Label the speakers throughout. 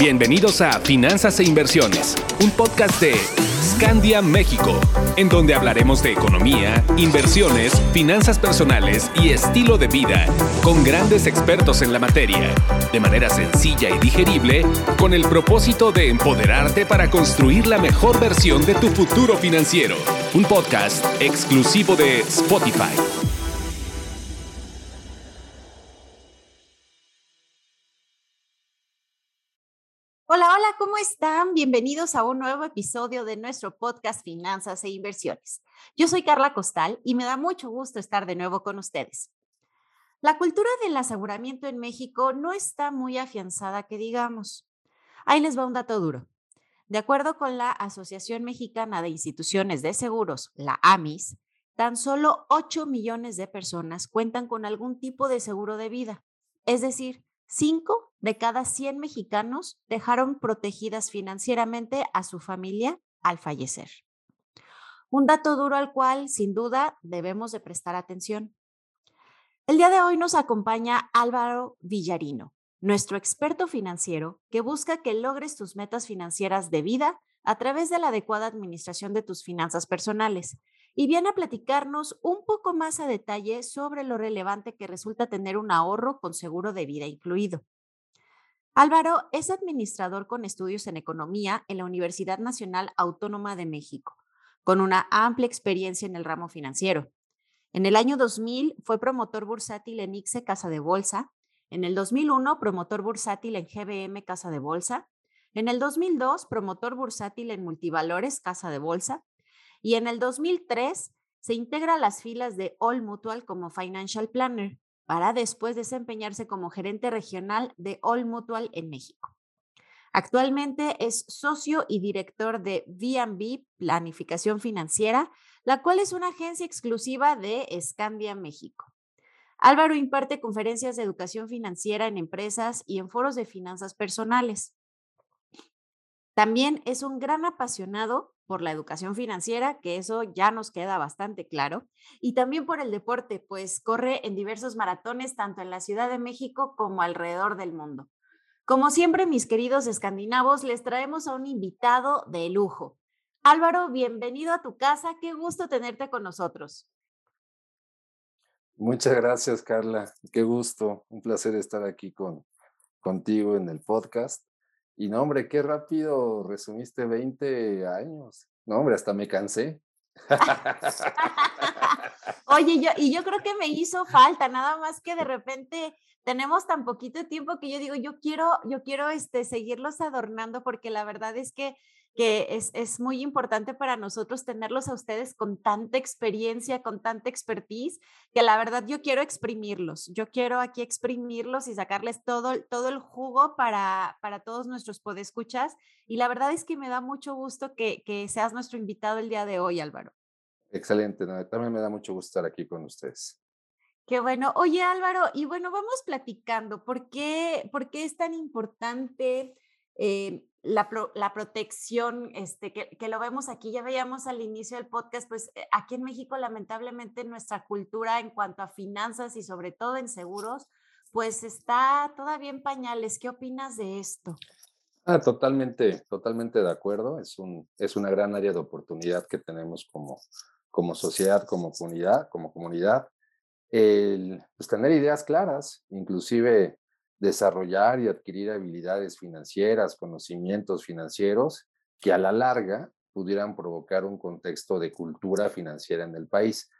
Speaker 1: Bienvenidos a Finanzas e Inversiones, un podcast de Scandia México, en donde hablaremos de economía, inversiones, finanzas personales y estilo de vida con grandes expertos en la materia, de manera sencilla y digerible, con el propósito de empoderarte para construir la mejor versión de tu futuro financiero. Un podcast exclusivo de Spotify.
Speaker 2: ¿Cómo están? Bienvenidos a un nuevo episodio de nuestro podcast Finanzas e Inversiones. Yo soy Carla Costal y me da mucho gusto estar de nuevo con ustedes. La cultura del aseguramiento en México no está muy afianzada, que digamos. Ahí les va un dato duro. De acuerdo con la Asociación Mexicana de Instituciones de Seguros, la AMIS, tan solo 8 millones de personas cuentan con algún tipo de seguro de vida. Es decir, 5 de cada 100 mexicanos dejaron protegidas financieramente a su familia al fallecer. Un dato duro al cual, sin duda, debemos de prestar atención. El día de hoy nos acompaña Álvaro Villarino, nuestro experto financiero que busca que logres tus metas financieras de vida a través de la adecuada administración de tus finanzas personales y viene a platicarnos un poco más a detalle sobre lo relevante que resulta tener un ahorro con seguro de vida incluido. Álvaro es administrador con estudios en economía en la Universidad Nacional Autónoma de México, con una amplia experiencia en el ramo financiero. En el año 2000 fue promotor bursátil en ICSE Casa de Bolsa, en el 2001 promotor bursátil en GBM Casa de Bolsa, en el 2002 promotor bursátil en Multivalores Casa de Bolsa y en el 2003 se integra a las filas de All Mutual como Financial Planner para después desempeñarse como gerente regional de All Mutual en México. Actualmente es socio y director de VB Planificación Financiera, la cual es una agencia exclusiva de Scandia México. Álvaro imparte conferencias de educación financiera en empresas y en foros de finanzas personales. También es un gran apasionado por la educación financiera, que eso ya nos queda bastante claro, y también por el deporte, pues corre en diversos maratones tanto en la Ciudad de México como alrededor del mundo. Como siempre, mis queridos escandinavos, les traemos a un invitado de lujo. Álvaro, bienvenido a tu casa, qué gusto tenerte con nosotros.
Speaker 3: Muchas gracias, Carla, qué gusto, un placer estar aquí con, contigo en el podcast. Y no, hombre, qué rápido resumiste 20 años. No, hombre, hasta me cansé.
Speaker 2: Oye, yo, y yo creo que me hizo falta, nada más que de repente tenemos tan poquito tiempo que yo digo, yo quiero, yo quiero este, seguirlos adornando porque la verdad es que que es, es, muy importante para nosotros tenerlos a ustedes con tanta experiencia, con tanta expertise, que la verdad yo quiero exprimirlos. Yo quiero aquí exprimirlos y sacarles todo, todo el jugo para, para todos nuestros podescuchas. Y la verdad es que me da mucho gusto que, que seas nuestro invitado el día de hoy, Álvaro.
Speaker 3: Excelente, también me da mucho gusto estar aquí con ustedes.
Speaker 2: Qué bueno. Oye, Álvaro, y bueno, vamos platicando. ¿Por qué, por qué es tan importante? Eh, la, la, protección, este, que, que, lo vemos aquí, ya veíamos al inicio del podcast, pues eh, aquí en México lamentablemente nuestra cultura en cuanto a finanzas y sobre todo en seguros, pues está todavía en pañales. ¿Qué opinas de esto?
Speaker 3: Ah, totalmente, totalmente de acuerdo. Es, un, es una gran área de oportunidad que tenemos como, como sociedad, como comunidad, como comunidad. El, pues tener ideas claras, inclusive desarrollar y adquirir habilidades financieras, conocimientos financieros que a la larga pudieran provocar un contexto de cultura financiera en el país.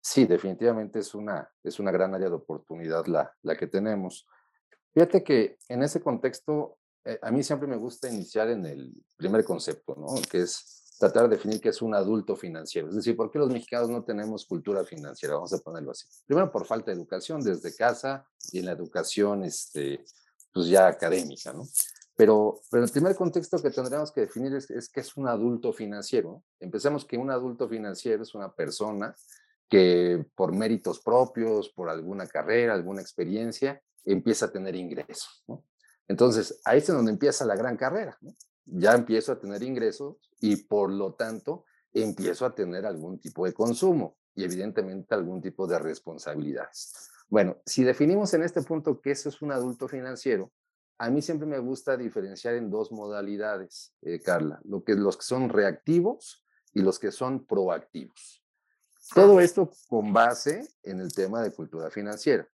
Speaker 3: Sí, definitivamente es una, es una gran área de oportunidad la, la que tenemos. Fíjate que en ese contexto, eh, a mí siempre me gusta iniciar en el primer concepto, ¿no? que es tratar de definir qué es un adulto financiero. Es decir, ¿por qué los mexicanos no tenemos cultura financiera? Vamos a ponerlo así. Primero, por falta de educación desde casa y en la educación, este, pues ya académica, ¿no? Pero, pero el primer contexto que tendríamos que definir es, es que es un adulto financiero. Empecemos que un adulto financiero es una persona que por méritos propios, por alguna carrera, alguna experiencia, empieza a tener ingresos, ¿no? Entonces, ahí es donde empieza la gran carrera, ¿no? ya empiezo a tener ingresos y por lo tanto empiezo a tener algún tipo de consumo y evidentemente algún tipo de responsabilidades. Bueno, si definimos en este punto que eso es un adulto financiero, a mí siempre me gusta diferenciar en dos modalidades, eh, Carla, lo que, los que son reactivos y los que son proactivos. Todo esto con base en el tema de cultura financiera.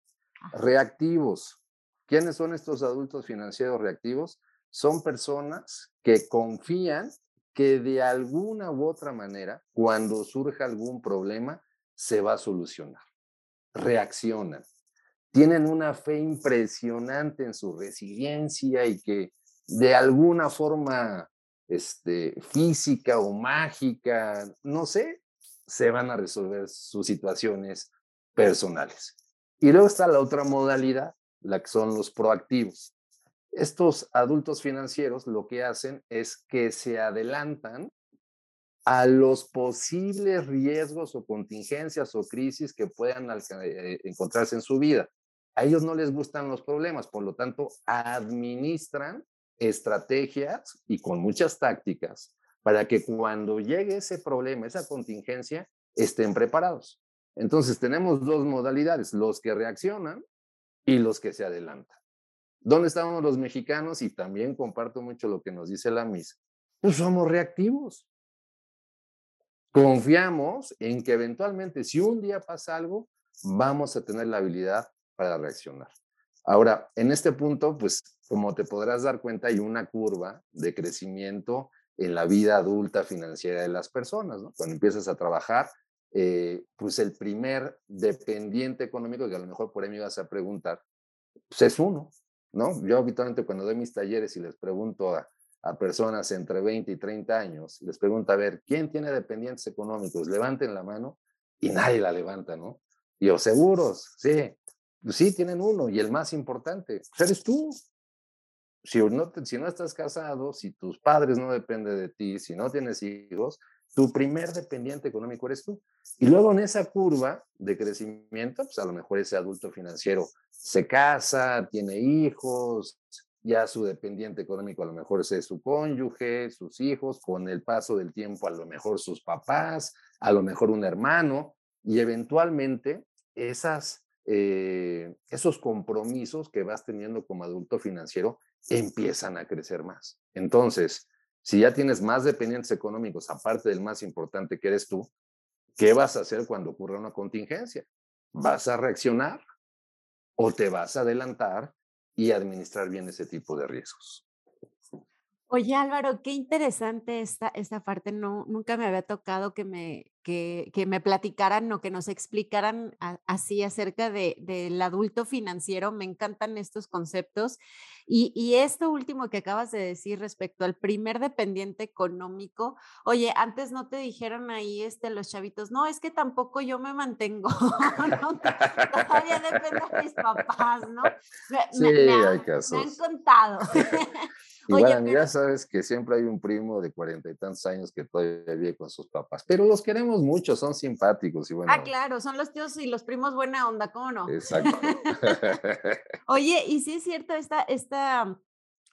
Speaker 3: Reactivos. ¿Quiénes son estos adultos financieros reactivos? Son personas que confían que de alguna u otra manera, cuando surja algún problema, se va a solucionar. Reaccionan. Tienen una fe impresionante en su resiliencia y que de alguna forma este, física o mágica, no sé, se van a resolver sus situaciones personales. Y luego está la otra modalidad, la que son los proactivos. Estos adultos financieros lo que hacen es que se adelantan a los posibles riesgos o contingencias o crisis que puedan eh, encontrarse en su vida. A ellos no les gustan los problemas, por lo tanto, administran estrategias y con muchas tácticas para que cuando llegue ese problema, esa contingencia, estén preparados. Entonces tenemos dos modalidades, los que reaccionan y los que se adelantan. ¿Dónde estamos los mexicanos? Y también comparto mucho lo que nos dice la MIS. Pues somos reactivos. Confiamos en que eventualmente, si un día pasa algo, vamos a tener la habilidad para reaccionar. Ahora, en este punto, pues como te podrás dar cuenta, hay una curva de crecimiento en la vida adulta financiera de las personas, ¿no? Cuando empiezas a trabajar, eh, pues el primer dependiente económico, que a lo mejor por ahí me ibas a preguntar, pues es uno, ¿no? Yo habitualmente cuando doy mis talleres y les pregunto a, personas entre 20 y 30 años, les pregunto, a ver, ¿quién tiene dependientes económicos? Levanten la mano y nadie la levanta, ¿no? Y yo, seguros, sí, sí, tienen uno y el más importante, pues eres tú. Si no, si no estás casado, si tus padres no dependen de ti, si no tienes hijos, tu primer dependiente económico eres tú. Y luego en esa curva de crecimiento, pues a lo mejor ese adulto financiero se casa, tiene hijos, ya su dependiente económico a lo mejor es su cónyuge, sus hijos, con el paso del tiempo a lo mejor sus papás, a lo mejor un hermano, y eventualmente esas, eh, esos compromisos que vas teniendo como adulto financiero empiezan a crecer más. Entonces, si ya tienes más dependientes económicos, aparte del más importante que eres tú, ¿qué vas a hacer cuando ocurra una contingencia? ¿Vas a reaccionar o te vas a adelantar y administrar bien ese tipo de riesgos?
Speaker 2: Oye Álvaro, qué interesante esta, esta parte. No, nunca me había tocado que me, que, que me platicaran o que nos explicaran así acerca de, del adulto financiero. Me encantan estos conceptos. Y, y, esto último que acabas de decir respecto al primer dependiente económico, oye, antes no te dijeron ahí este, los chavitos, no, es que tampoco yo me mantengo, ¿no? todavía depende de mis papás, ¿no?
Speaker 3: sí, hay casos.
Speaker 2: Me han contado.
Speaker 3: Igual, ya sabes que siempre hay un primo de cuarenta y tantos años que todavía vive con sus papás, pero los queremos mucho, son simpáticos y bueno.
Speaker 2: Ah, claro, son los tíos y los primos buena onda, ¿cómo no?
Speaker 3: Exacto.
Speaker 2: Oye, y sí es cierto esta, esta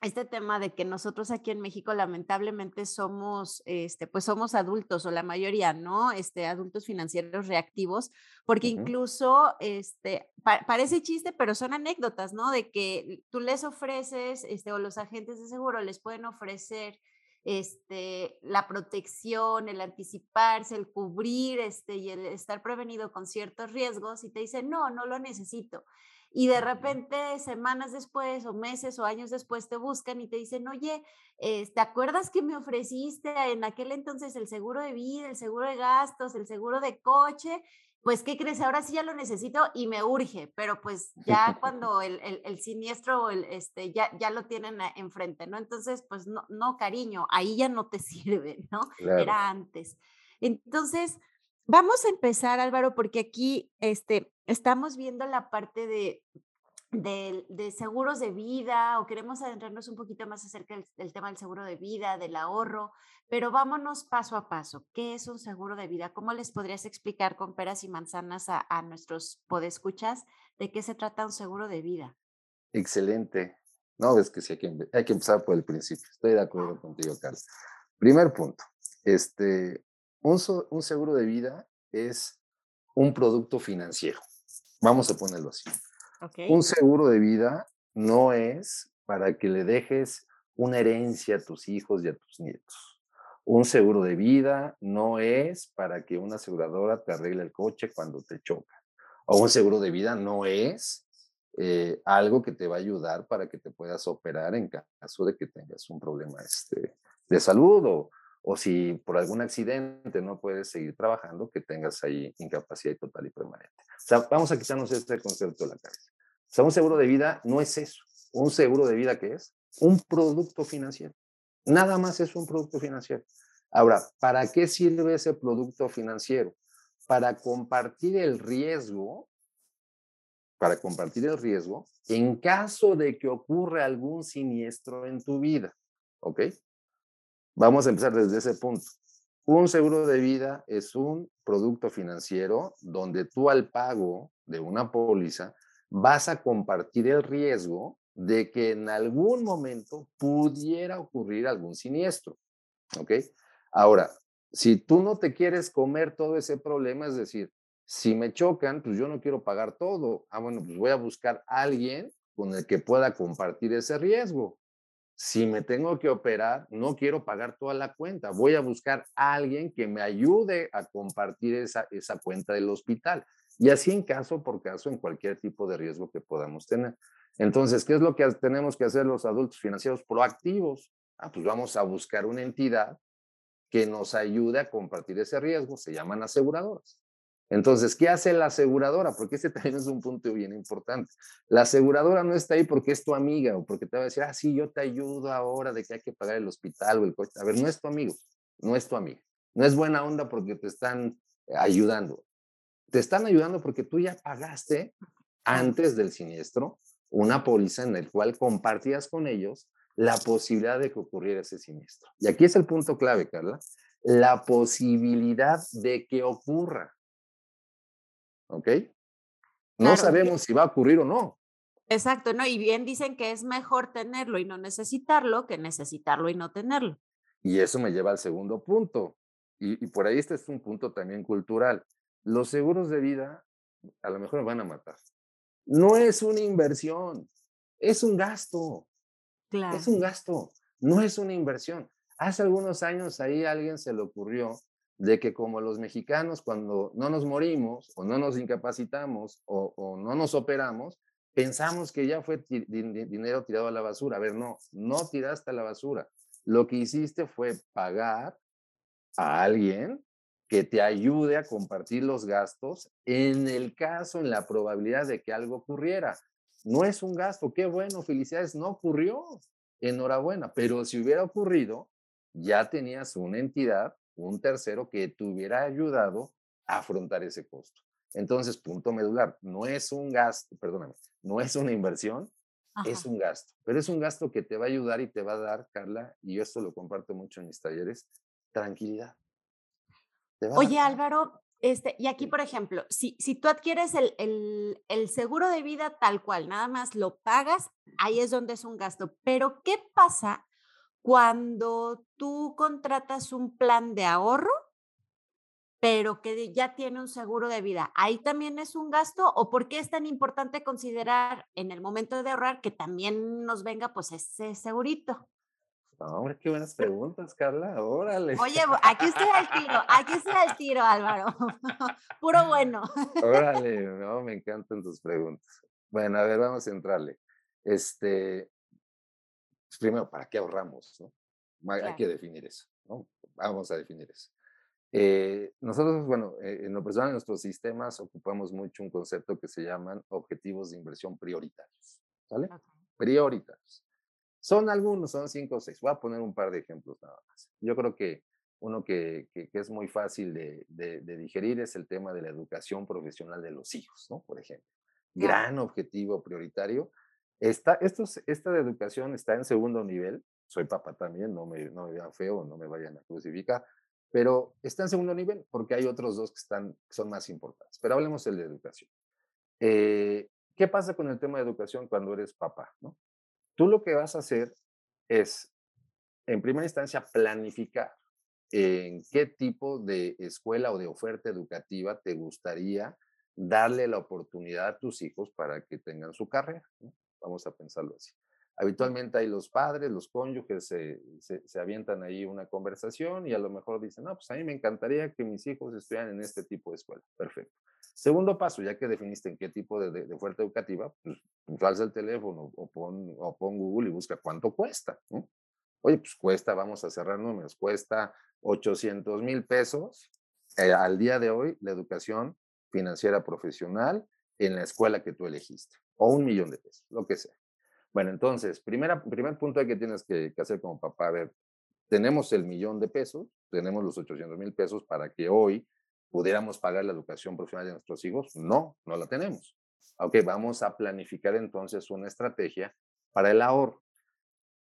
Speaker 2: este tema de que nosotros aquí en México lamentablemente somos, este, pues somos adultos o la mayoría, ¿no? Este, adultos financieros reactivos, porque incluso, este, parece chiste, pero son anécdotas, ¿no? De que tú les ofreces, este, o los agentes de seguro les pueden ofrecer, este, la protección, el anticiparse, el cubrir, este, y el estar prevenido con ciertos riesgos y te dicen, no, no lo necesito y de repente semanas después o meses o años después te buscan y te dicen, oye, eh, ¿te acuerdas que me ofreciste en aquel entonces el seguro de vida, el seguro de gastos, el seguro de coche? Pues, ¿qué crees? Ahora sí ya lo necesito y me urge, pero pues ya cuando el, el, siniestro el, este, ya, ya lo tienen enfrente, ¿no? Entonces, pues no, no, cariño, ahí ya no te sirve, ¿no? Era antes. Entonces, vamos a empezar, Álvaro, porque aquí este, estamos viendo la parte de, de, seguros de vida o queremos adentrarnos un poquito más acerca del, tema del seguro de vida, del ahorro, pero vámonos paso a paso. ¿Qué es un seguro de vida? ¿Cómo les podrías explicar con peras y manzanas a, a nuestros podescuchas de qué se trata un seguro de vida?
Speaker 3: Excelente. No, es que sí, hay que, hay que empezar por el principio. Estoy de acuerdo contigo, Carlos. Primer punto. Este, un, un seguro de vida es un producto financiero. Vamos a ponerlo así. Un seguro de vida no es para que le dejes una herencia a tus hijos y a tus nietos. Un seguro de vida no es para que una aseguradora te arregle el coche cuando te choca. O un seguro de vida no es eh, algo que te va a ayudar para que te puedas operar en caso de que tengas un problema este, de salud o, o si por algún accidente no puedes seguir trabajando, que tengas ahí incapacidad total y permanente. O sea, vamos a quitarnos este concepto de la cabeza. O sea, un seguro de vida no es eso. Un seguro de vida, ¿qué es? Un producto financiero. Nada más es un producto financiero. Ahora, ¿para qué sirve ese producto financiero? Para compartir el riesgo, para compartir el riesgo en caso de que ocurra algún siniestro en tu vida. ¿Ok? Vamos a empezar desde ese punto. Un seguro de vida es un producto financiero donde tú al pago de una póliza vas a compartir el riesgo de que en algún momento pudiera ocurrir algún siniestro. ¿Ok? Ahora, si tú no te quieres comer todo ese problema, es decir, si me chocan, pues yo no quiero pagar todo. Ah, bueno, pues voy a buscar a alguien con el que pueda compartir ese riesgo. Si me tengo que operar, no quiero pagar toda la cuenta. Voy a buscar a alguien que me ayude a compartir esa, esa cuenta del hospital. Y así en caso por caso, en cualquier tipo de riesgo que podamos tener. Entonces, ¿qué es lo que tenemos que hacer los adultos financieros proactivos? Ah, pues vamos a buscar una entidad que nos ayude a compartir ese riesgo. Se llaman aseguradoras. Entonces, ¿qué hace la aseguradora? Porque este también es un punto bien importante. La aseguradora no está ahí porque es tu amiga o porque te va a decir, ah, sí, yo te ayudo ahora de que hay que pagar el hospital o el coche. A ver, no es tu amigo, no es tu amiga. No es buena onda porque te están ayudando. Te están ayudando porque tú ya pagaste antes del siniestro una póliza en el cual compartías con ellos la posibilidad de que ocurriera ese siniestro. Y aquí es el punto clave, Carla, la posibilidad de que ocurra. ¿Ok? No sabemos si va a ocurrir o no.
Speaker 2: Exacto, ¿no? Y bien dicen que es mejor tenerlo y no necesitarlo que necesitarlo y no tenerlo.
Speaker 3: Y eso me lleva al segundo punto. Y, por ahí este es un punto también cultural. Los seguros de vida a lo mejor me van a matar. No es una inversión, es un gasto. Claro. Es un gasto, no es una inversión. Hace algunos años ahí a alguien se le ocurrió de que como los mexicanos cuando no nos morimos o no nos incapacitamos o, no nos operamos, pensamos que ya fue dinero tirado a la basura. A ver, no, no tiraste a la basura. Lo que hiciste fue pagar a alguien que te ayude a compartir los gastos en el caso, en la probabilidad de que algo ocurriera. No es un gasto, qué bueno, felicidades, no ocurrió, enhorabuena, pero si hubiera ocurrido, ya tenías una entidad un tercero que te hubiera ayudado a afrontar ese costo. Entonces, punto medular, no es un gasto, perdóname, no es una inversión, es un gasto, pero es un gasto que te va a ayudar y te va a dar, Carla, y yo esto lo comparto mucho en mis talleres, tranquilidad.
Speaker 2: Oye, Álvaro, este, y aquí, por ejemplo, si, si tú adquieres el, el, seguro de vida tal cual, nada más lo pagas, ahí es donde es un gasto. Pero, ¿qué pasa cuando tú contratas un plan de ahorro, pero que ya tiene un seguro de vida, ¿ahí también es un gasto? ¿O por qué es tan importante considerar en el momento de ahorrar que también nos venga pues ese segurito?
Speaker 3: Hombre, qué buenas preguntas, Carla. Órale.
Speaker 2: Oye, aquí estoy al tiro, aquí estoy al tiro, Álvaro. Puro bueno.
Speaker 3: Órale, no, me encantan tus preguntas. Bueno, a ver, vamos a entrarle. Este, pues, primero, ¿para qué ahorramos? Hay que definir eso, ¿no? Vamos a definir eso. Eh, nosotros, bueno, eh, en lo personal, en nuestros sistemas ocupamos mucho un concepto que se llaman objetivos de inversión prioritarios, ¿vale? Prioritarios. Son algunos, son cinco o seis. Voy a poner un par de ejemplos nada más. Yo creo que uno que, que, es muy fácil de, de, digerir es el tema de la educación profesional de los hijos, ¿no? Por ejemplo. Gran objetivo prioritario esta, esta de educación está en segundo nivel. Soy papá también, no me, no me vean feo, no me vayan a crucificar, pero está en segundo nivel porque hay otros dos que están, son más importantes. Pero hablemos del de educación. Eh, ¿Qué pasa con el tema de educación cuando eres papá? Tú lo que vas a hacer es, en primera instancia, planificar en qué tipo de escuela o de oferta educativa te gustaría darle la oportunidad a tus hijos para que tengan su carrera. Vamos a pensarlo así. Habitualmente hay los padres, los cónyuges se, se, avientan ahí una conversación y a lo mejor dicen, no, pues a mí me encantaría que mis hijos estuvieran en este tipo de escuela. Perfecto. Segundo paso, ya que definiste en qué tipo de, de, fuerza educativa, pues, pues el teléfono o pon, o pon Google y busca cuánto cuesta. Oye, pues cuesta, vamos a cerrar números, cuesta 800 mil pesos eh, al día de hoy la educación financiera profesional en la escuela que tú elegiste, o un millón de pesos, lo que sea. Bueno, entonces, primera, primer punto que tienes que, hacer como papá, a ver, tenemos el millón de pesos, tenemos los 800 mil pesos para que hoy pudiéramos pagar la educación profesional de nuestros hijos. No, no la tenemos. Ok, vamos a planificar entonces una estrategia para el ahorro.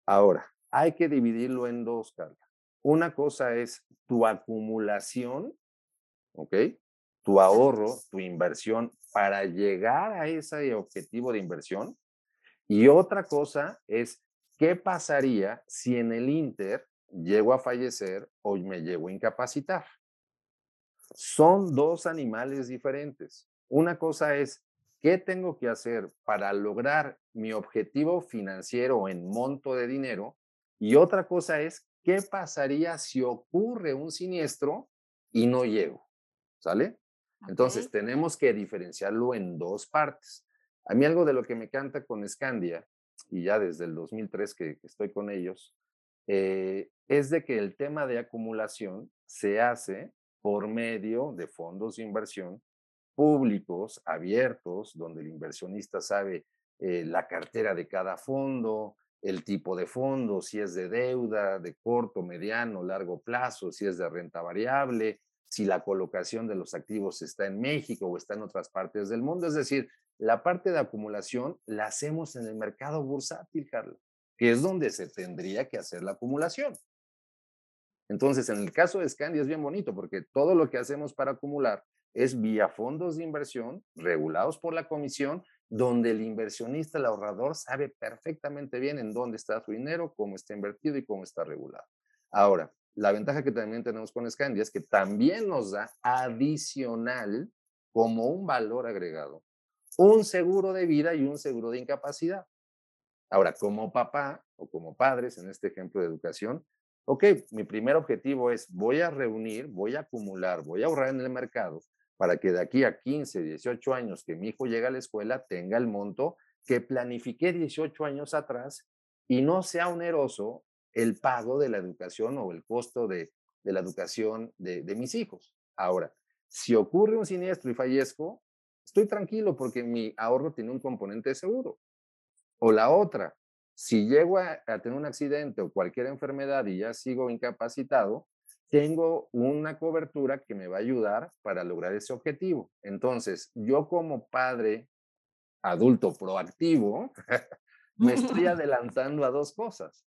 Speaker 3: Ahora, hay que dividirlo en dos, Carla. Una cosa es tu acumulación, ¿ok? Tu ahorro, tu inversión para llegar a ese objetivo de inversión. Y otra cosa es, ¿qué pasaría si en el Inter llego a fallecer o me llego a incapacitar? Son dos animales diferentes. Una cosa es, ¿qué tengo que hacer para lograr mi objetivo financiero en monto de dinero? Y otra cosa es, ¿qué pasaría si ocurre un siniestro y no llego? ¿Sale? Entonces, tenemos que diferenciarlo en dos partes. A mí algo de lo que me canta con Scandia, y ya desde el 2003 que, estoy con ellos, eh, es de que el tema de acumulación se hace por medio de fondos de inversión públicos, abiertos, donde el inversionista sabe eh, la cartera de cada fondo, el tipo de fondo, si es de deuda, de corto, mediano, largo plazo, si es de renta variable, si la colocación de los activos está en México o está en otras partes del mundo. Es decir, la parte de acumulación la hacemos en el mercado bursátil, Carlos, que es donde se tendría que hacer la acumulación. Entonces, en el caso de Scandia es bien bonito porque todo lo que hacemos para acumular es vía fondos de inversión regulados por la comisión, donde el inversionista, el ahorrador, sabe perfectamente bien en dónde está su dinero, cómo está invertido y cómo está regulado. Ahora, la ventaja que también tenemos con Scandia es que también nos da adicional como un valor agregado un seguro de vida y un seguro de incapacidad. Ahora, como papá o como padres, en este ejemplo de educación, ok, mi primer objetivo es voy a reunir, voy a acumular, voy a ahorrar en el mercado para que de aquí a 15, 18 años que mi hijo llegue a la escuela tenga el monto que planifiqué 18 años atrás y no sea oneroso el pago de la educación o el costo de, la educación de, de mis hijos. Ahora, si ocurre un siniestro y fallezco, estoy tranquilo porque mi ahorro tiene un componente de seguro. O la otra, si llego a, tener un accidente o cualquier enfermedad y ya sigo incapacitado, tengo una cobertura que me va a ayudar para lograr ese objetivo. Entonces, yo como padre adulto proactivo, me estoy adelantando a dos cosas.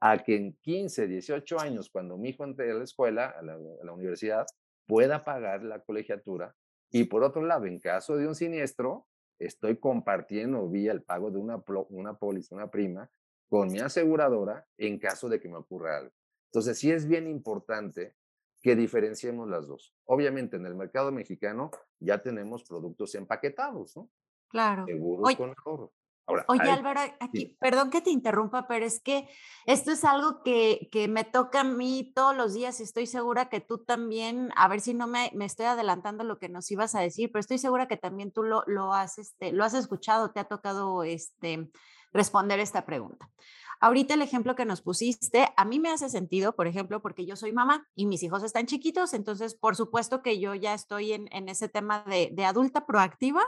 Speaker 3: A que en 15, 18 años, cuando mi hijo entre a la escuela, a la, a la universidad, pueda pagar la colegiatura y por otro lado, en caso de un siniestro, estoy compartiendo vía el pago de una, una póliza, una prima, con mi aseguradora en caso de que me ocurra algo. Entonces, sí es bien importante que diferenciemos las dos. Obviamente, en el mercado mexicano ya tenemos productos empaquetados, ¿no?
Speaker 2: Claro.
Speaker 3: Seguros con ahorro.
Speaker 2: Oye, Álvaro, aquí, perdón que te interrumpa, pero es que esto es algo que, que, me toca a mí todos los días y estoy segura que tú también, a ver si no me, me, estoy adelantando lo que nos ibas a decir, pero estoy segura que también tú lo, lo, has, este, lo has escuchado, te ha tocado este, responder esta pregunta. Ahorita el ejemplo que nos pusiste, a mí me hace sentido, por ejemplo, porque yo soy mamá y mis hijos están chiquitos, entonces por supuesto que yo ya estoy en, en ese tema de, de adulta proactiva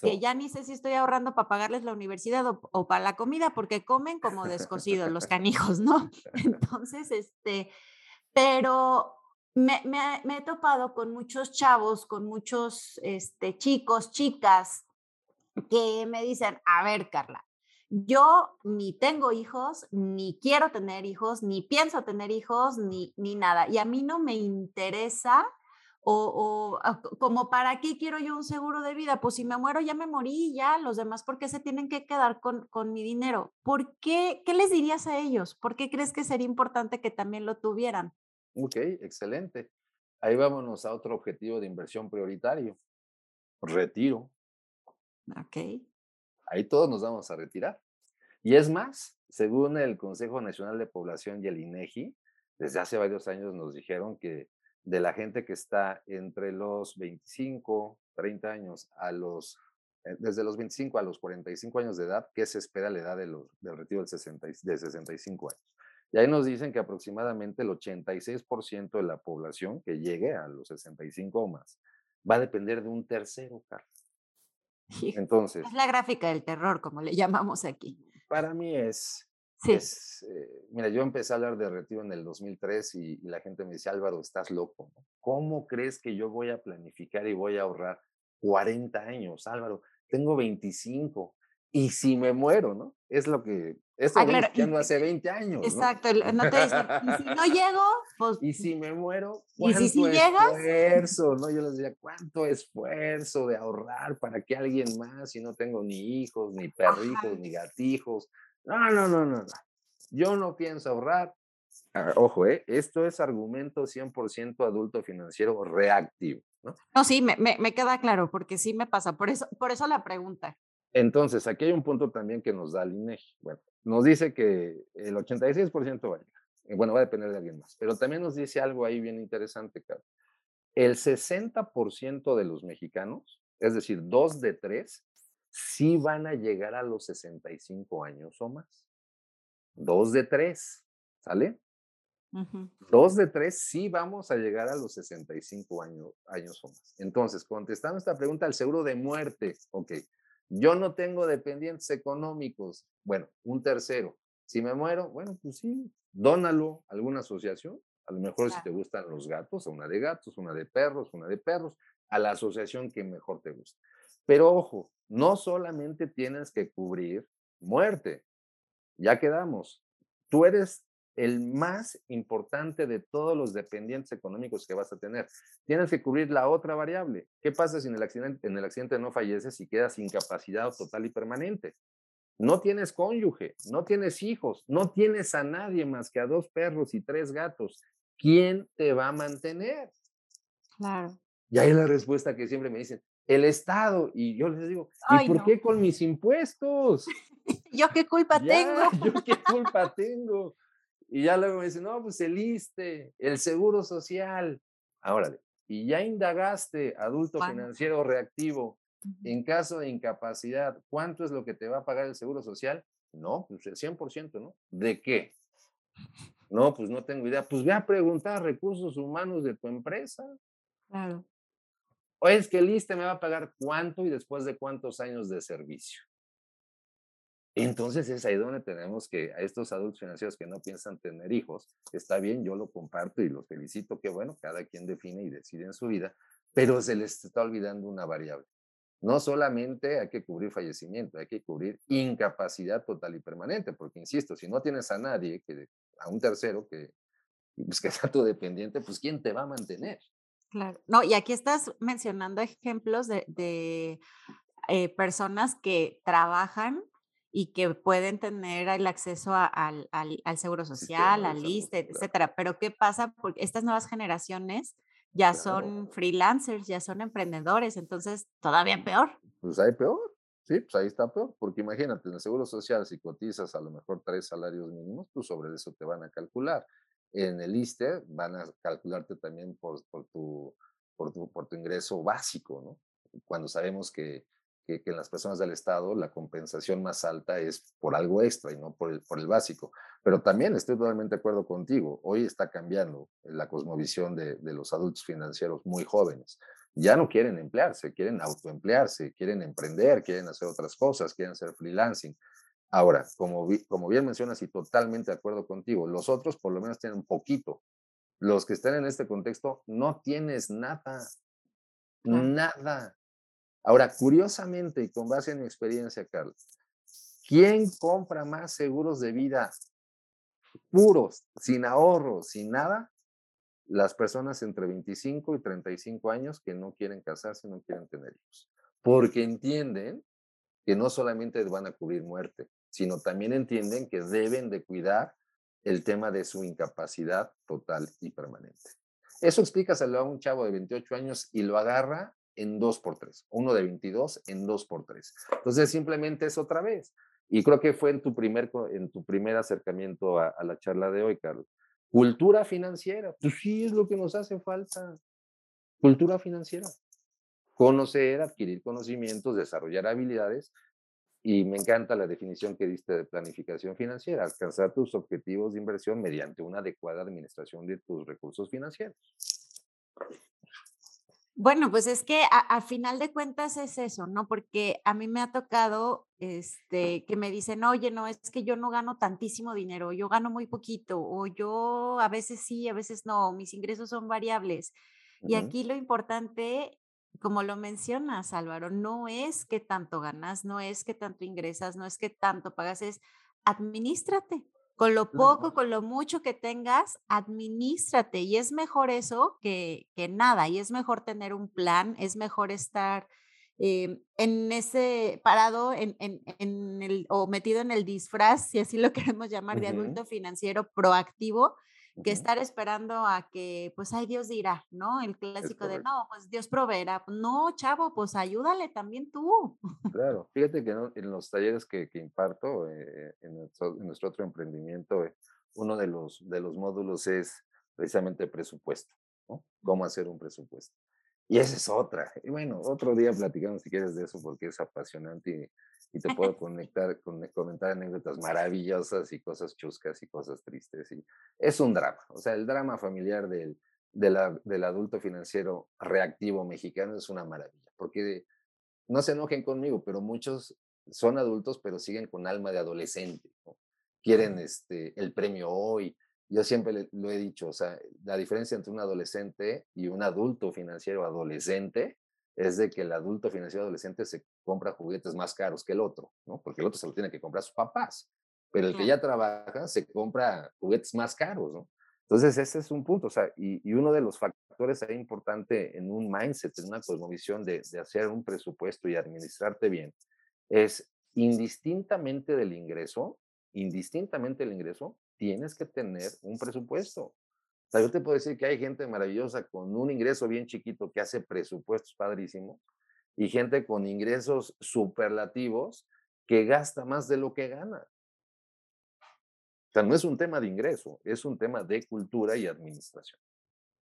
Speaker 2: que ya ni sé si estoy ahorrando para pagarles la universidad o, para la comida, porque comen como descosidos los canijos, ¿no? Entonces, este, pero me, he topado con muchos chavos, con muchos este, chicos, chicas, que me dicen, a ver, Carla, yo ni tengo hijos, ni quiero tener hijos, ni pienso tener hijos, ni, ni nada. Y a mí no me interesa o, ah, como para qué quiero yo un seguro de vida, pues si me muero ya me morí, ya los demás, ¿por qué se tienen que quedar con, con mi dinero? ¿Por qué? ¿Qué les dirías a ellos? ¿Por qué crees que sería importante que también lo tuvieran?
Speaker 3: Ok, excelente. Ahí vámonos a otro objetivo de inversión prioritario, retiro.
Speaker 2: Ok.
Speaker 3: Ahí todos nos vamos a retirar. Y es más, según el Consejo Nacional de Población y el INEGI, desde hace varios años nos dijeron que de la gente que está entre los 25, 30 años a los, eh, desde los 25 a los 45 años de edad, ¿qué se espera la edad de los, del retiro del 60, de 65 años? Y ahí nos dicen que aproximadamente el 86% de la población que llegue a los 65 o más va a depender de un tercero, Carlos. Entonces.
Speaker 2: Es la gráfica del terror, como le llamamos aquí.
Speaker 3: Para mí es. Sí. Eh, mira, yo empecé a hablar de retiro en el 2003 y, y la gente me dice, Álvaro, estás loco. ¿Cómo crees que yo voy a planificar y voy a ahorrar 40 años? Álvaro, tengo 25. Y si me muero, ¿no? Es lo que esto ah, claro. ya no hace 20 años.
Speaker 2: Exacto, no, te dicen, y si no llego, pues.
Speaker 3: Y si me muero, ¿cuánto ¿y si, si esfuerzo? ¿no? Yo les decía, ¿cuánto esfuerzo de ahorrar para que alguien más, si no tengo ni hijos, ni perrijos, ni gatijos? No, no, no, no, no. Yo no pienso ahorrar. Ah, ojo, ¿eh? esto es argumento 100% adulto financiero reactivo. ¿no?
Speaker 2: No, sí, me, me, me, queda claro, porque sí me pasa. Por eso, por eso la pregunta.
Speaker 3: Entonces, aquí hay un punto también que nos da el INEGI. Bueno, nos dice que el 86% va a llegar. Bueno, va a depender de alguien más. Pero también nos dice algo ahí bien interesante, Carlos. El 60% de los mexicanos, es decir, dos de tres, sí van a llegar a los 65 años o más. Dos de tres, ¿sale? Dos de tres sí vamos a llegar a los 65 años, años o más. Entonces, contestando esta pregunta, el seguro de muerte, ok, yo no tengo dependientes económicos. Bueno, un tercero. Si me muero, bueno, pues sí, dónalo a alguna asociación. A lo mejor si te gustan los gatos, a una de gatos, una de perros, una de perros, a la asociación que mejor te guste. Pero ojo, no solamente tienes que cubrir muerte. Ya quedamos. Tú eres el más importante de todos los dependientes económicos que vas a tener. Tienes que cubrir la otra variable. ¿Qué pasa si en el accidente, en el accidente no falleces y quedas incapacitado total y permanente? No tienes cónyuge, no tienes hijos, no tienes a nadie más que a dos perros y tres gatos. ¿Quién te va a mantener?
Speaker 2: Claro.
Speaker 3: Y ahí la respuesta que siempre me dicen, el Estado. Y yo les digo, ¿y por qué con mis impuestos?
Speaker 2: ¿Yo qué culpa tengo?
Speaker 3: ¿Yo qué culpa tengo? Y ya luego me dicen, no, pues el ISTE, el Seguro Social. Ahora, y ya indagaste, adulto financiero reactivo, en caso de incapacidad, ¿cuánto es lo que te va a pagar el Seguro Social? No, pues el 100%, ¿no? ¿De qué? No, pues no tengo idea. Pues ve a preguntar a recursos humanos de tu empresa.
Speaker 2: Claro.
Speaker 3: O es que el ISTE me va a pagar cuánto y después de cuántos años de servicio. Entonces es ahí donde tenemos que a estos adultos financieros que no piensan tener hijos, está bien, yo lo comparto y los felicito, que bueno, cada quien define y decide en su vida, pero se les está olvidando una variable. No solamente hay que cubrir fallecimiento, hay que cubrir incapacidad total y permanente, porque insisto, si no tienes a nadie, que, a un tercero que, pues, que sea tu dependiente, pues ¿quién te va a mantener?
Speaker 2: Claro, no, y aquí estás mencionando ejemplos de, de eh, personas que trabajan y que pueden tener el acceso al, al, seguro social, al ISTE, etcétera. Pero ¿qué pasa? Porque estas nuevas generaciones ya son freelancers, ya son emprendedores, entonces todavía peor.
Speaker 3: Pues hay peor, sí, pues ahí está peor, porque imagínate, en el seguro social, si cotizas a lo mejor tres salarios mínimos, pues sobre eso te van a calcular. En el ISTE van a calcularte también por, por, tu, por, tu, por tu ingreso básico, ¿no? Cuando sabemos que que, en las personas del Estado la compensación más alta es por algo extra y no por el, por el básico. Pero también estoy totalmente de acuerdo contigo. Hoy está cambiando la cosmovisión de, de los adultos financieros muy jóvenes. Ya no quieren emplearse, quieren autoemplearse, quieren emprender, quieren hacer otras cosas, quieren hacer freelancing. Ahora, como, como bien mencionas y totalmente de acuerdo contigo, los otros por lo menos tienen un poquito. Los que están en este contexto no tienes nada, nada. Ahora, curiosamente y con base en mi experiencia, Carlos, ¿quién compra más seguros de vida puros, sin ahorro, sin nada? Las personas entre 25 y 35 años que no quieren casarse, no quieren tener hijos, porque entienden que no solamente van a cubrir muerte, sino también entienden que deben de cuidar el tema de su incapacidad total y permanente. Eso explícaselo a un chavo de 28 años y lo agarra en 2 por 3, uno de 22 en 2 por 3. Entonces simplemente es otra vez. Y creo que fue en tu primer, en tu primer acercamiento a, a la charla de hoy, Carlos. Cultura financiera, pues sí es lo que nos hace falta. Cultura financiera. Conocer, adquirir conocimientos, desarrollar habilidades y me encanta la definición que diste de planificación financiera, alcanzar tus objetivos de inversión mediante una adecuada administración de tus recursos financieros.
Speaker 2: Bueno, pues es que a, final de cuentas es eso, ¿no? Porque a mí me ha tocado este, que me dicen, oye, no, es que yo no gano tantísimo dinero, yo gano muy poquito, o yo a veces sí, a veces no, mis ingresos son variables. Y aquí lo importante como lo mencionas, Álvaro, no es que tanto ganas, no es que tanto ingresas, no es que tanto pagas, es administrate. Con lo poco, con lo mucho que tengas, administrate. Y es mejor eso que, que nada. Y es mejor tener un plan, es mejor estar eh, en ese parado en, en, en, el, o metido en el disfraz, si así lo queremos llamar, de adulto financiero proactivo, que estar esperando a que, pues, ay, Dios dirá, ¿no? El clásico de, no, pues Dios proveerá. No, chavo, pues ayúdale también tú.
Speaker 3: Claro, fíjate que en los talleres que, que imparto eh, en, nuestro, otro emprendimiento, eh, uno de los, de los módulos es precisamente presupuesto, ¿no? Cómo hacer un presupuesto. Y esa es otra. Y bueno, otro día platicamos si quieres de eso porque es apasionante y te puedo conectar, con, comentar anécdotas maravillosas y cosas chuscas y cosas tristes. Y es un drama, o sea, el drama familiar del, del adulto financiero reactivo mexicano es una maravilla, porque no se enojen conmigo, pero muchos son adultos, pero siguen con alma de adolescente. Quieren este, el premio hoy. Yo siempre lo he dicho, o sea, la diferencia entre un adolescente y un adulto financiero adolescente es de que el adulto financiero adolescente se compra juguetes más caros que el otro, ¿no? Porque el otro se lo tiene que comprar sus papás, pero el que ya trabaja se compra juguetes más caros, ¿no? Entonces, ese es un punto, o sea, y, uno de los factores ahí importante en un mindset, en una cosmovisión de, de hacer un presupuesto y administrarte bien, es indistintamente del ingreso, indistintamente del ingreso, tienes que tener un presupuesto sea, yo te puedo decir que hay gente maravillosa con un ingreso bien chiquito que hace presupuestos padrísimos y gente con ingresos superlativos que gasta más de lo que gana. O sea, no es un tema de ingreso, es un tema de cultura y administración.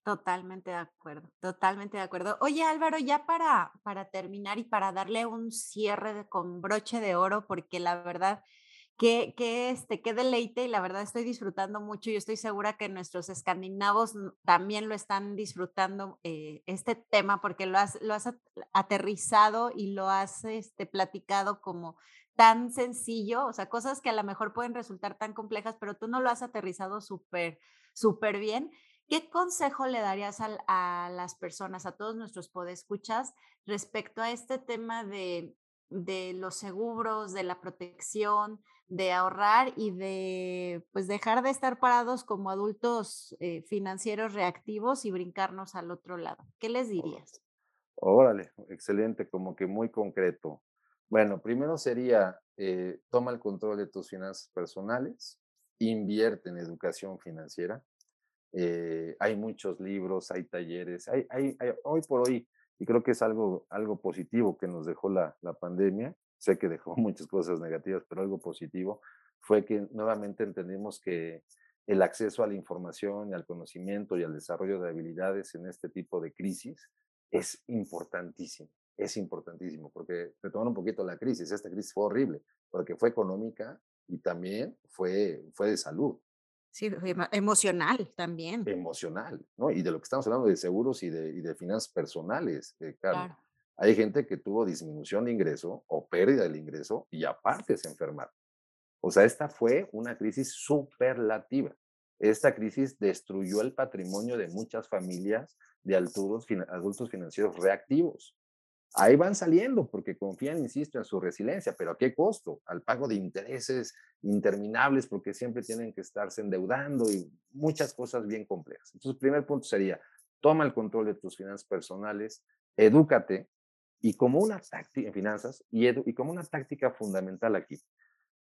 Speaker 2: Totalmente de acuerdo, totalmente de acuerdo. Oye Álvaro, ya para, para terminar y para darle un cierre con broche de oro, porque la verdad Qué, este, qué deleite y la verdad estoy disfrutando mucho y estoy segura que nuestros escandinavos también lo están disfrutando eh, este tema porque lo has, lo has aterrizado y lo has este, platicado como tan sencillo, o sea, cosas que a lo mejor pueden resultar tan complejas, pero tú no lo has aterrizado súper, súper bien. ¿Qué consejo le darías a, a, las personas, a todos nuestros podescuchas, respecto a este tema de, de los seguros, de la protección, de ahorrar y de pues dejar de estar parados como adultos eh, financieros reactivos y brincarnos al otro lado. ¿Qué les dirías?
Speaker 3: Órale, excelente, como que muy concreto. Bueno, primero sería, eh, toma el control de tus finanzas personales, invierte en educación financiera. Eh, hay muchos libros, hay talleres, hay, hay, hoy por hoy, y creo que es algo, algo positivo que nos dejó la, la pandemia, sé que dejó muchas cosas negativas, pero algo positivo fue que nuevamente entendimos que el acceso a la información y al conocimiento y al desarrollo de habilidades en este tipo de crisis es importantísimo, es importantísimo, porque retomando un poquito la crisis, esta crisis fue horrible, porque fue económica y también fue, fue de salud.
Speaker 2: Sí, emocional también.
Speaker 3: Emocional, ¿no? Y de lo que estamos hablando de seguros y de, y de finanzas personales, eh, claro. Hay gente que tuvo disminución de ingreso o pérdida del ingreso y aparte se enfermaron. O sea, esta fue una crisis superlativa. Esta crisis destruyó el patrimonio de muchas familias de adultos, financieros reactivos. Ahí van saliendo porque confían, insisto, en su resiliencia, pero ¿a qué costo? Al pago de intereses interminables porque siempre tienen que estarse endeudando y muchas cosas bien complejas. Entonces, el primer punto sería, toma el control de tus finanzas personales, edúcate, y como una táctica en finanzas y, como una táctica fundamental aquí.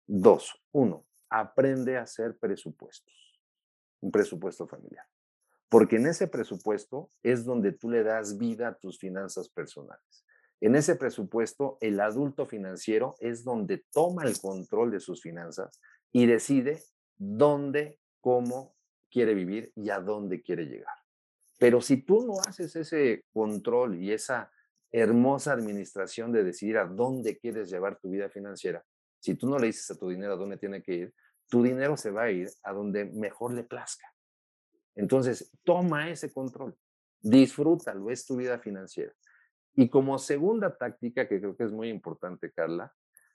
Speaker 3: Dos, uno, aprende a hacer presupuestos, un presupuesto familiar. Porque en ese presupuesto es donde tú le das vida a tus finanzas personales. En ese presupuesto, el adulto financiero es donde toma el control de sus finanzas y decide dónde, cómo quiere vivir y a dónde quiere llegar. Pero si tú no haces ese control y esa hermosa administración de decidir a dónde quieres llevar tu vida financiera, si tú no le dices a tu dinero a dónde tiene que ir, tu dinero se va a ir a donde mejor le plazca. Entonces, toma ese control, disfrútalo, es tu vida financiera. Y como segunda táctica, que creo que es muy importante, Carla,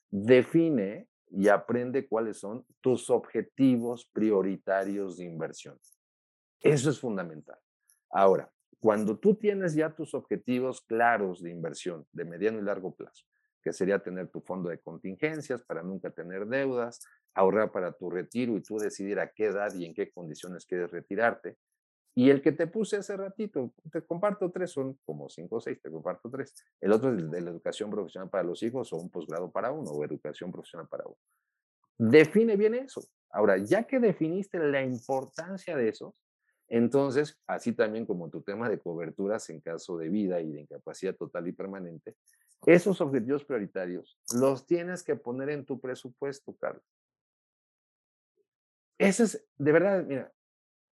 Speaker 3: define y aprende cuáles son tus objetivos prioritarios de inversión. Eso es fundamental. Ahora, cuando tú tienes ya tus objetivos claros de inversión de mediano y largo plazo, que sería tener tu fondo de contingencias para nunca tener deudas, ahorrar para tu retiro y tú decidir a qué edad y en qué condiciones quieres retirarte. Y el que te puse hace ratito, te comparto tres, son como cinco o seis, te comparto tres. El otro es de la educación profesional para los hijos o un posgrado para uno o educación profesional para uno. Define bien eso. Ahora, ya que definiste la importancia de eso, entonces, así también como tu tema de coberturas en caso de vida y de incapacidad total y permanente, esos objetivos prioritarios los tienes que poner en tu presupuesto, Carlos. Ese es, de verdad, mira,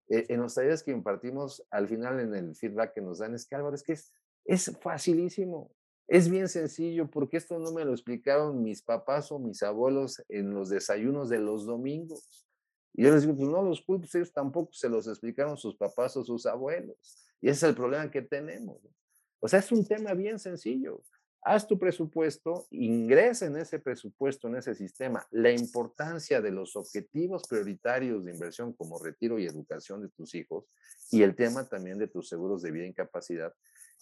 Speaker 3: eh, en los talleres que impartimos, al final en el feedback que nos dan, es que Álvaro, es que es, es facilísimo, es bien sencillo, porque esto no me lo explicaron mis papás o mis abuelos en los desayunos de los domingos. Y yo les digo, pues no los culpos, ellos tampoco se los explicaron sus papás o sus abuelos. Y ese es el problema que tenemos. O sea, es un tema bien sencillo. Haz tu presupuesto, ingresa en ese presupuesto, en ese sistema, la importancia de los objetivos prioritarios de inversión como retiro y educación de tus hijos y el tema también de tus seguros de vida e incapacidad.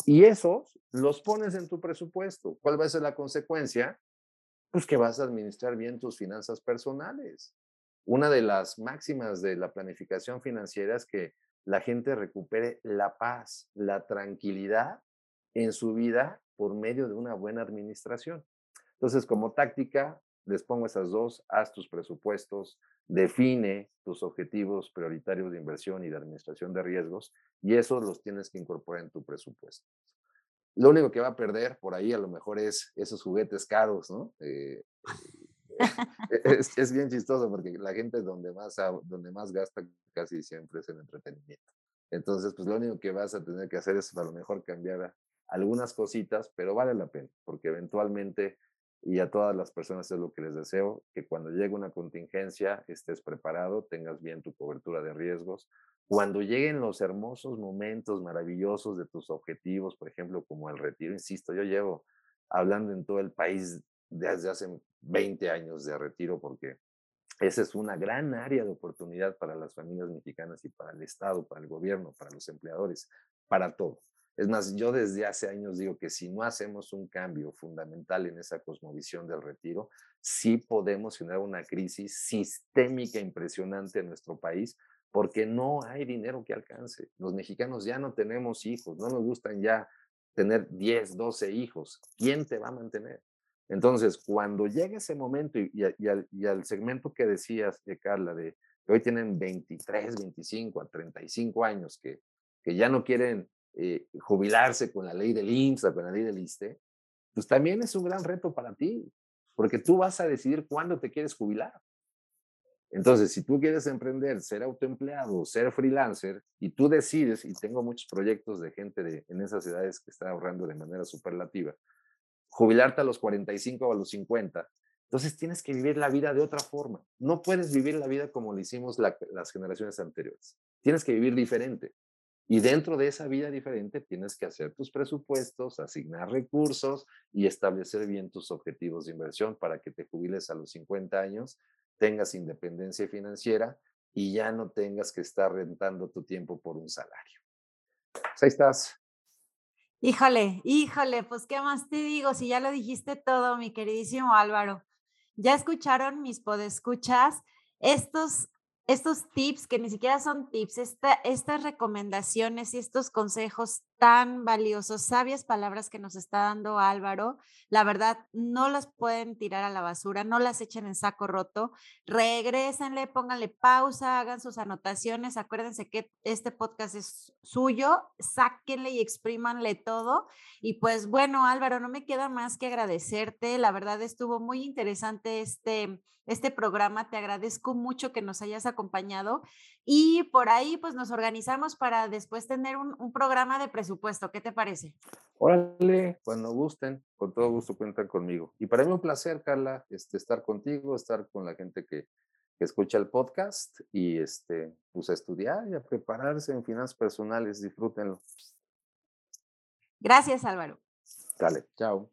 Speaker 3: Y esos los pones en tu presupuesto. ¿Cuál va a ser la consecuencia? Pues que vas a administrar bien tus finanzas personales. Una de las máximas de la planificación financiera es que la gente recupere la paz, la tranquilidad en su vida por medio de una buena administración. Entonces, como táctica, les pongo esas dos, haz tus presupuestos, define tus objetivos prioritarios de inversión y de administración de riesgos y esos los tienes que incorporar en tu presupuesto. Lo único que va a perder por ahí a lo mejor es esos juguetes caros, ¿no? Eh, es, es, bien chistoso porque la gente donde más, donde más gasta casi siempre es en entretenimiento. Entonces, pues lo único que vas a tener que hacer es a lo mejor cambiar algunas cositas, pero vale la pena, porque eventualmente, y a todas las personas es lo que les deseo, que cuando llegue una contingencia estés preparado, tengas bien tu cobertura de riesgos. Cuando lleguen los hermosos momentos maravillosos de tus objetivos, por ejemplo, como el retiro, insisto, yo llevo hablando en todo el país desde hace 20 años de retiro porque esa es una gran área de oportunidad para las familias mexicanas y para el Estado, para el gobierno, para los empleadores, para todo. Es más, yo desde hace años digo que si no hacemos un cambio fundamental en esa cosmovisión del retiro, sí podemos generar una crisis sistémica impresionante en nuestro país porque no hay dinero que alcance. Los mexicanos ya no tenemos hijos, no nos gustan ya tener 10, 12 hijos. ¿Quién te va a mantener? Entonces, cuando llegue ese momento y, al, segmento que decías, de Carla, de que hoy tienen 23, 25 a 35 años, que, ya no quieren eh, jubilarse con la ley del IMSS con la ley del ISTE, pues también es un gran reto para ti, porque tú vas a decidir cuándo te quieres jubilar. Entonces, si tú quieres emprender, ser autoempleado, ser freelancer, y tú decides, y tengo muchos proyectos de gente de, en esas edades que está ahorrando de manera superlativa, jubilarte a los 45 o a los 50. Entonces tienes que vivir la vida de otra forma. No puedes vivir la vida como lo hicimos las generaciones anteriores. Tienes que vivir diferente. Y dentro de esa vida diferente tienes que hacer tus presupuestos, asignar recursos y establecer bien tus objetivos de inversión para que te jubiles a los 50 años, tengas independencia financiera y ya no tengas que estar rentando tu tiempo por un salario. Pues ahí estás.
Speaker 2: Híjole, híjole, pues qué más te digo, si ya lo dijiste todo, mi queridísimo Álvaro. Ya escucharon mis podescuchas estos estos tips que ni siquiera son tips, estas recomendaciones y estos consejos tan valiosos, sabias palabras que nos está dando Álvaro. La verdad, no las pueden tirar a la basura, no las echen en saco roto. Regrésenle, pónganle pausa, hagan sus anotaciones. Acuérdense que este podcast es suyo, sáquenle y exprímanle todo. Y pues bueno, Álvaro, no me queda más que agradecerte. La verdad, estuvo muy interesante este, este programa. Te agradezco mucho que nos hayas acompañado. Y por ahí, pues nos organizamos para después tener un, un programa de presupuesto. ¿Qué te parece?
Speaker 3: Órale, cuando gusten, con todo gusto cuentan conmigo. Y para mí un placer, Carla, este, estar contigo, estar con la gente que, que escucha el podcast y este, pues a estudiar y a prepararse en finanzas personales. Disfrútenlo.
Speaker 2: Gracias, Álvaro.
Speaker 3: Dale, chao.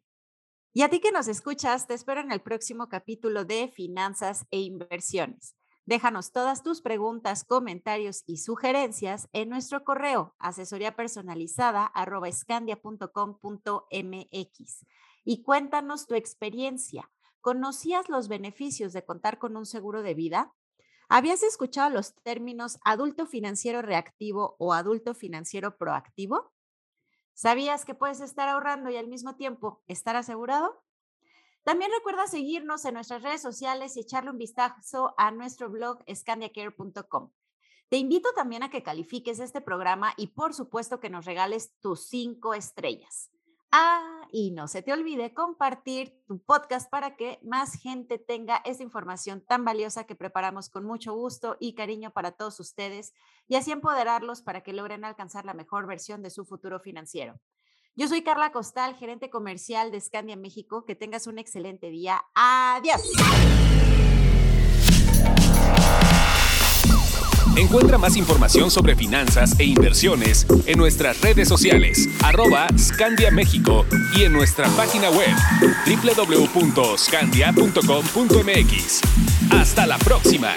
Speaker 2: Y a ti que nos escuchas, te espero en el próximo capítulo de Finanzas e Inversiones. Déjanos todas tus preguntas, comentarios y sugerencias en nuestro correo asesoría y cuéntanos tu experiencia. ¿Conocías los beneficios de contar con un seguro de vida? ¿Habías escuchado los términos adulto financiero reactivo o adulto financiero proactivo? ¿Sabías que puedes estar ahorrando y al mismo tiempo estar asegurado? También recuerda seguirnos en nuestras redes sociales y echarle un vistazo a nuestro blog scandiacare.com. Te invito también a que califiques este programa y por supuesto que nos regales tus cinco estrellas. Ah, y no se te olvide compartir tu podcast para que más gente tenga esta información tan valiosa que preparamos con mucho gusto y cariño para todos ustedes y así empoderarlos para que logren alcanzar la mejor versión de su futuro financiero. Yo soy Carla Costal, gerente comercial de Scandia México. Que tengas un excelente día. Adiós.
Speaker 1: Encuentra más información sobre finanzas e inversiones en nuestras redes sociales, arroba Scandia México y en nuestra página web www.scandia.com.mx. Hasta la próxima.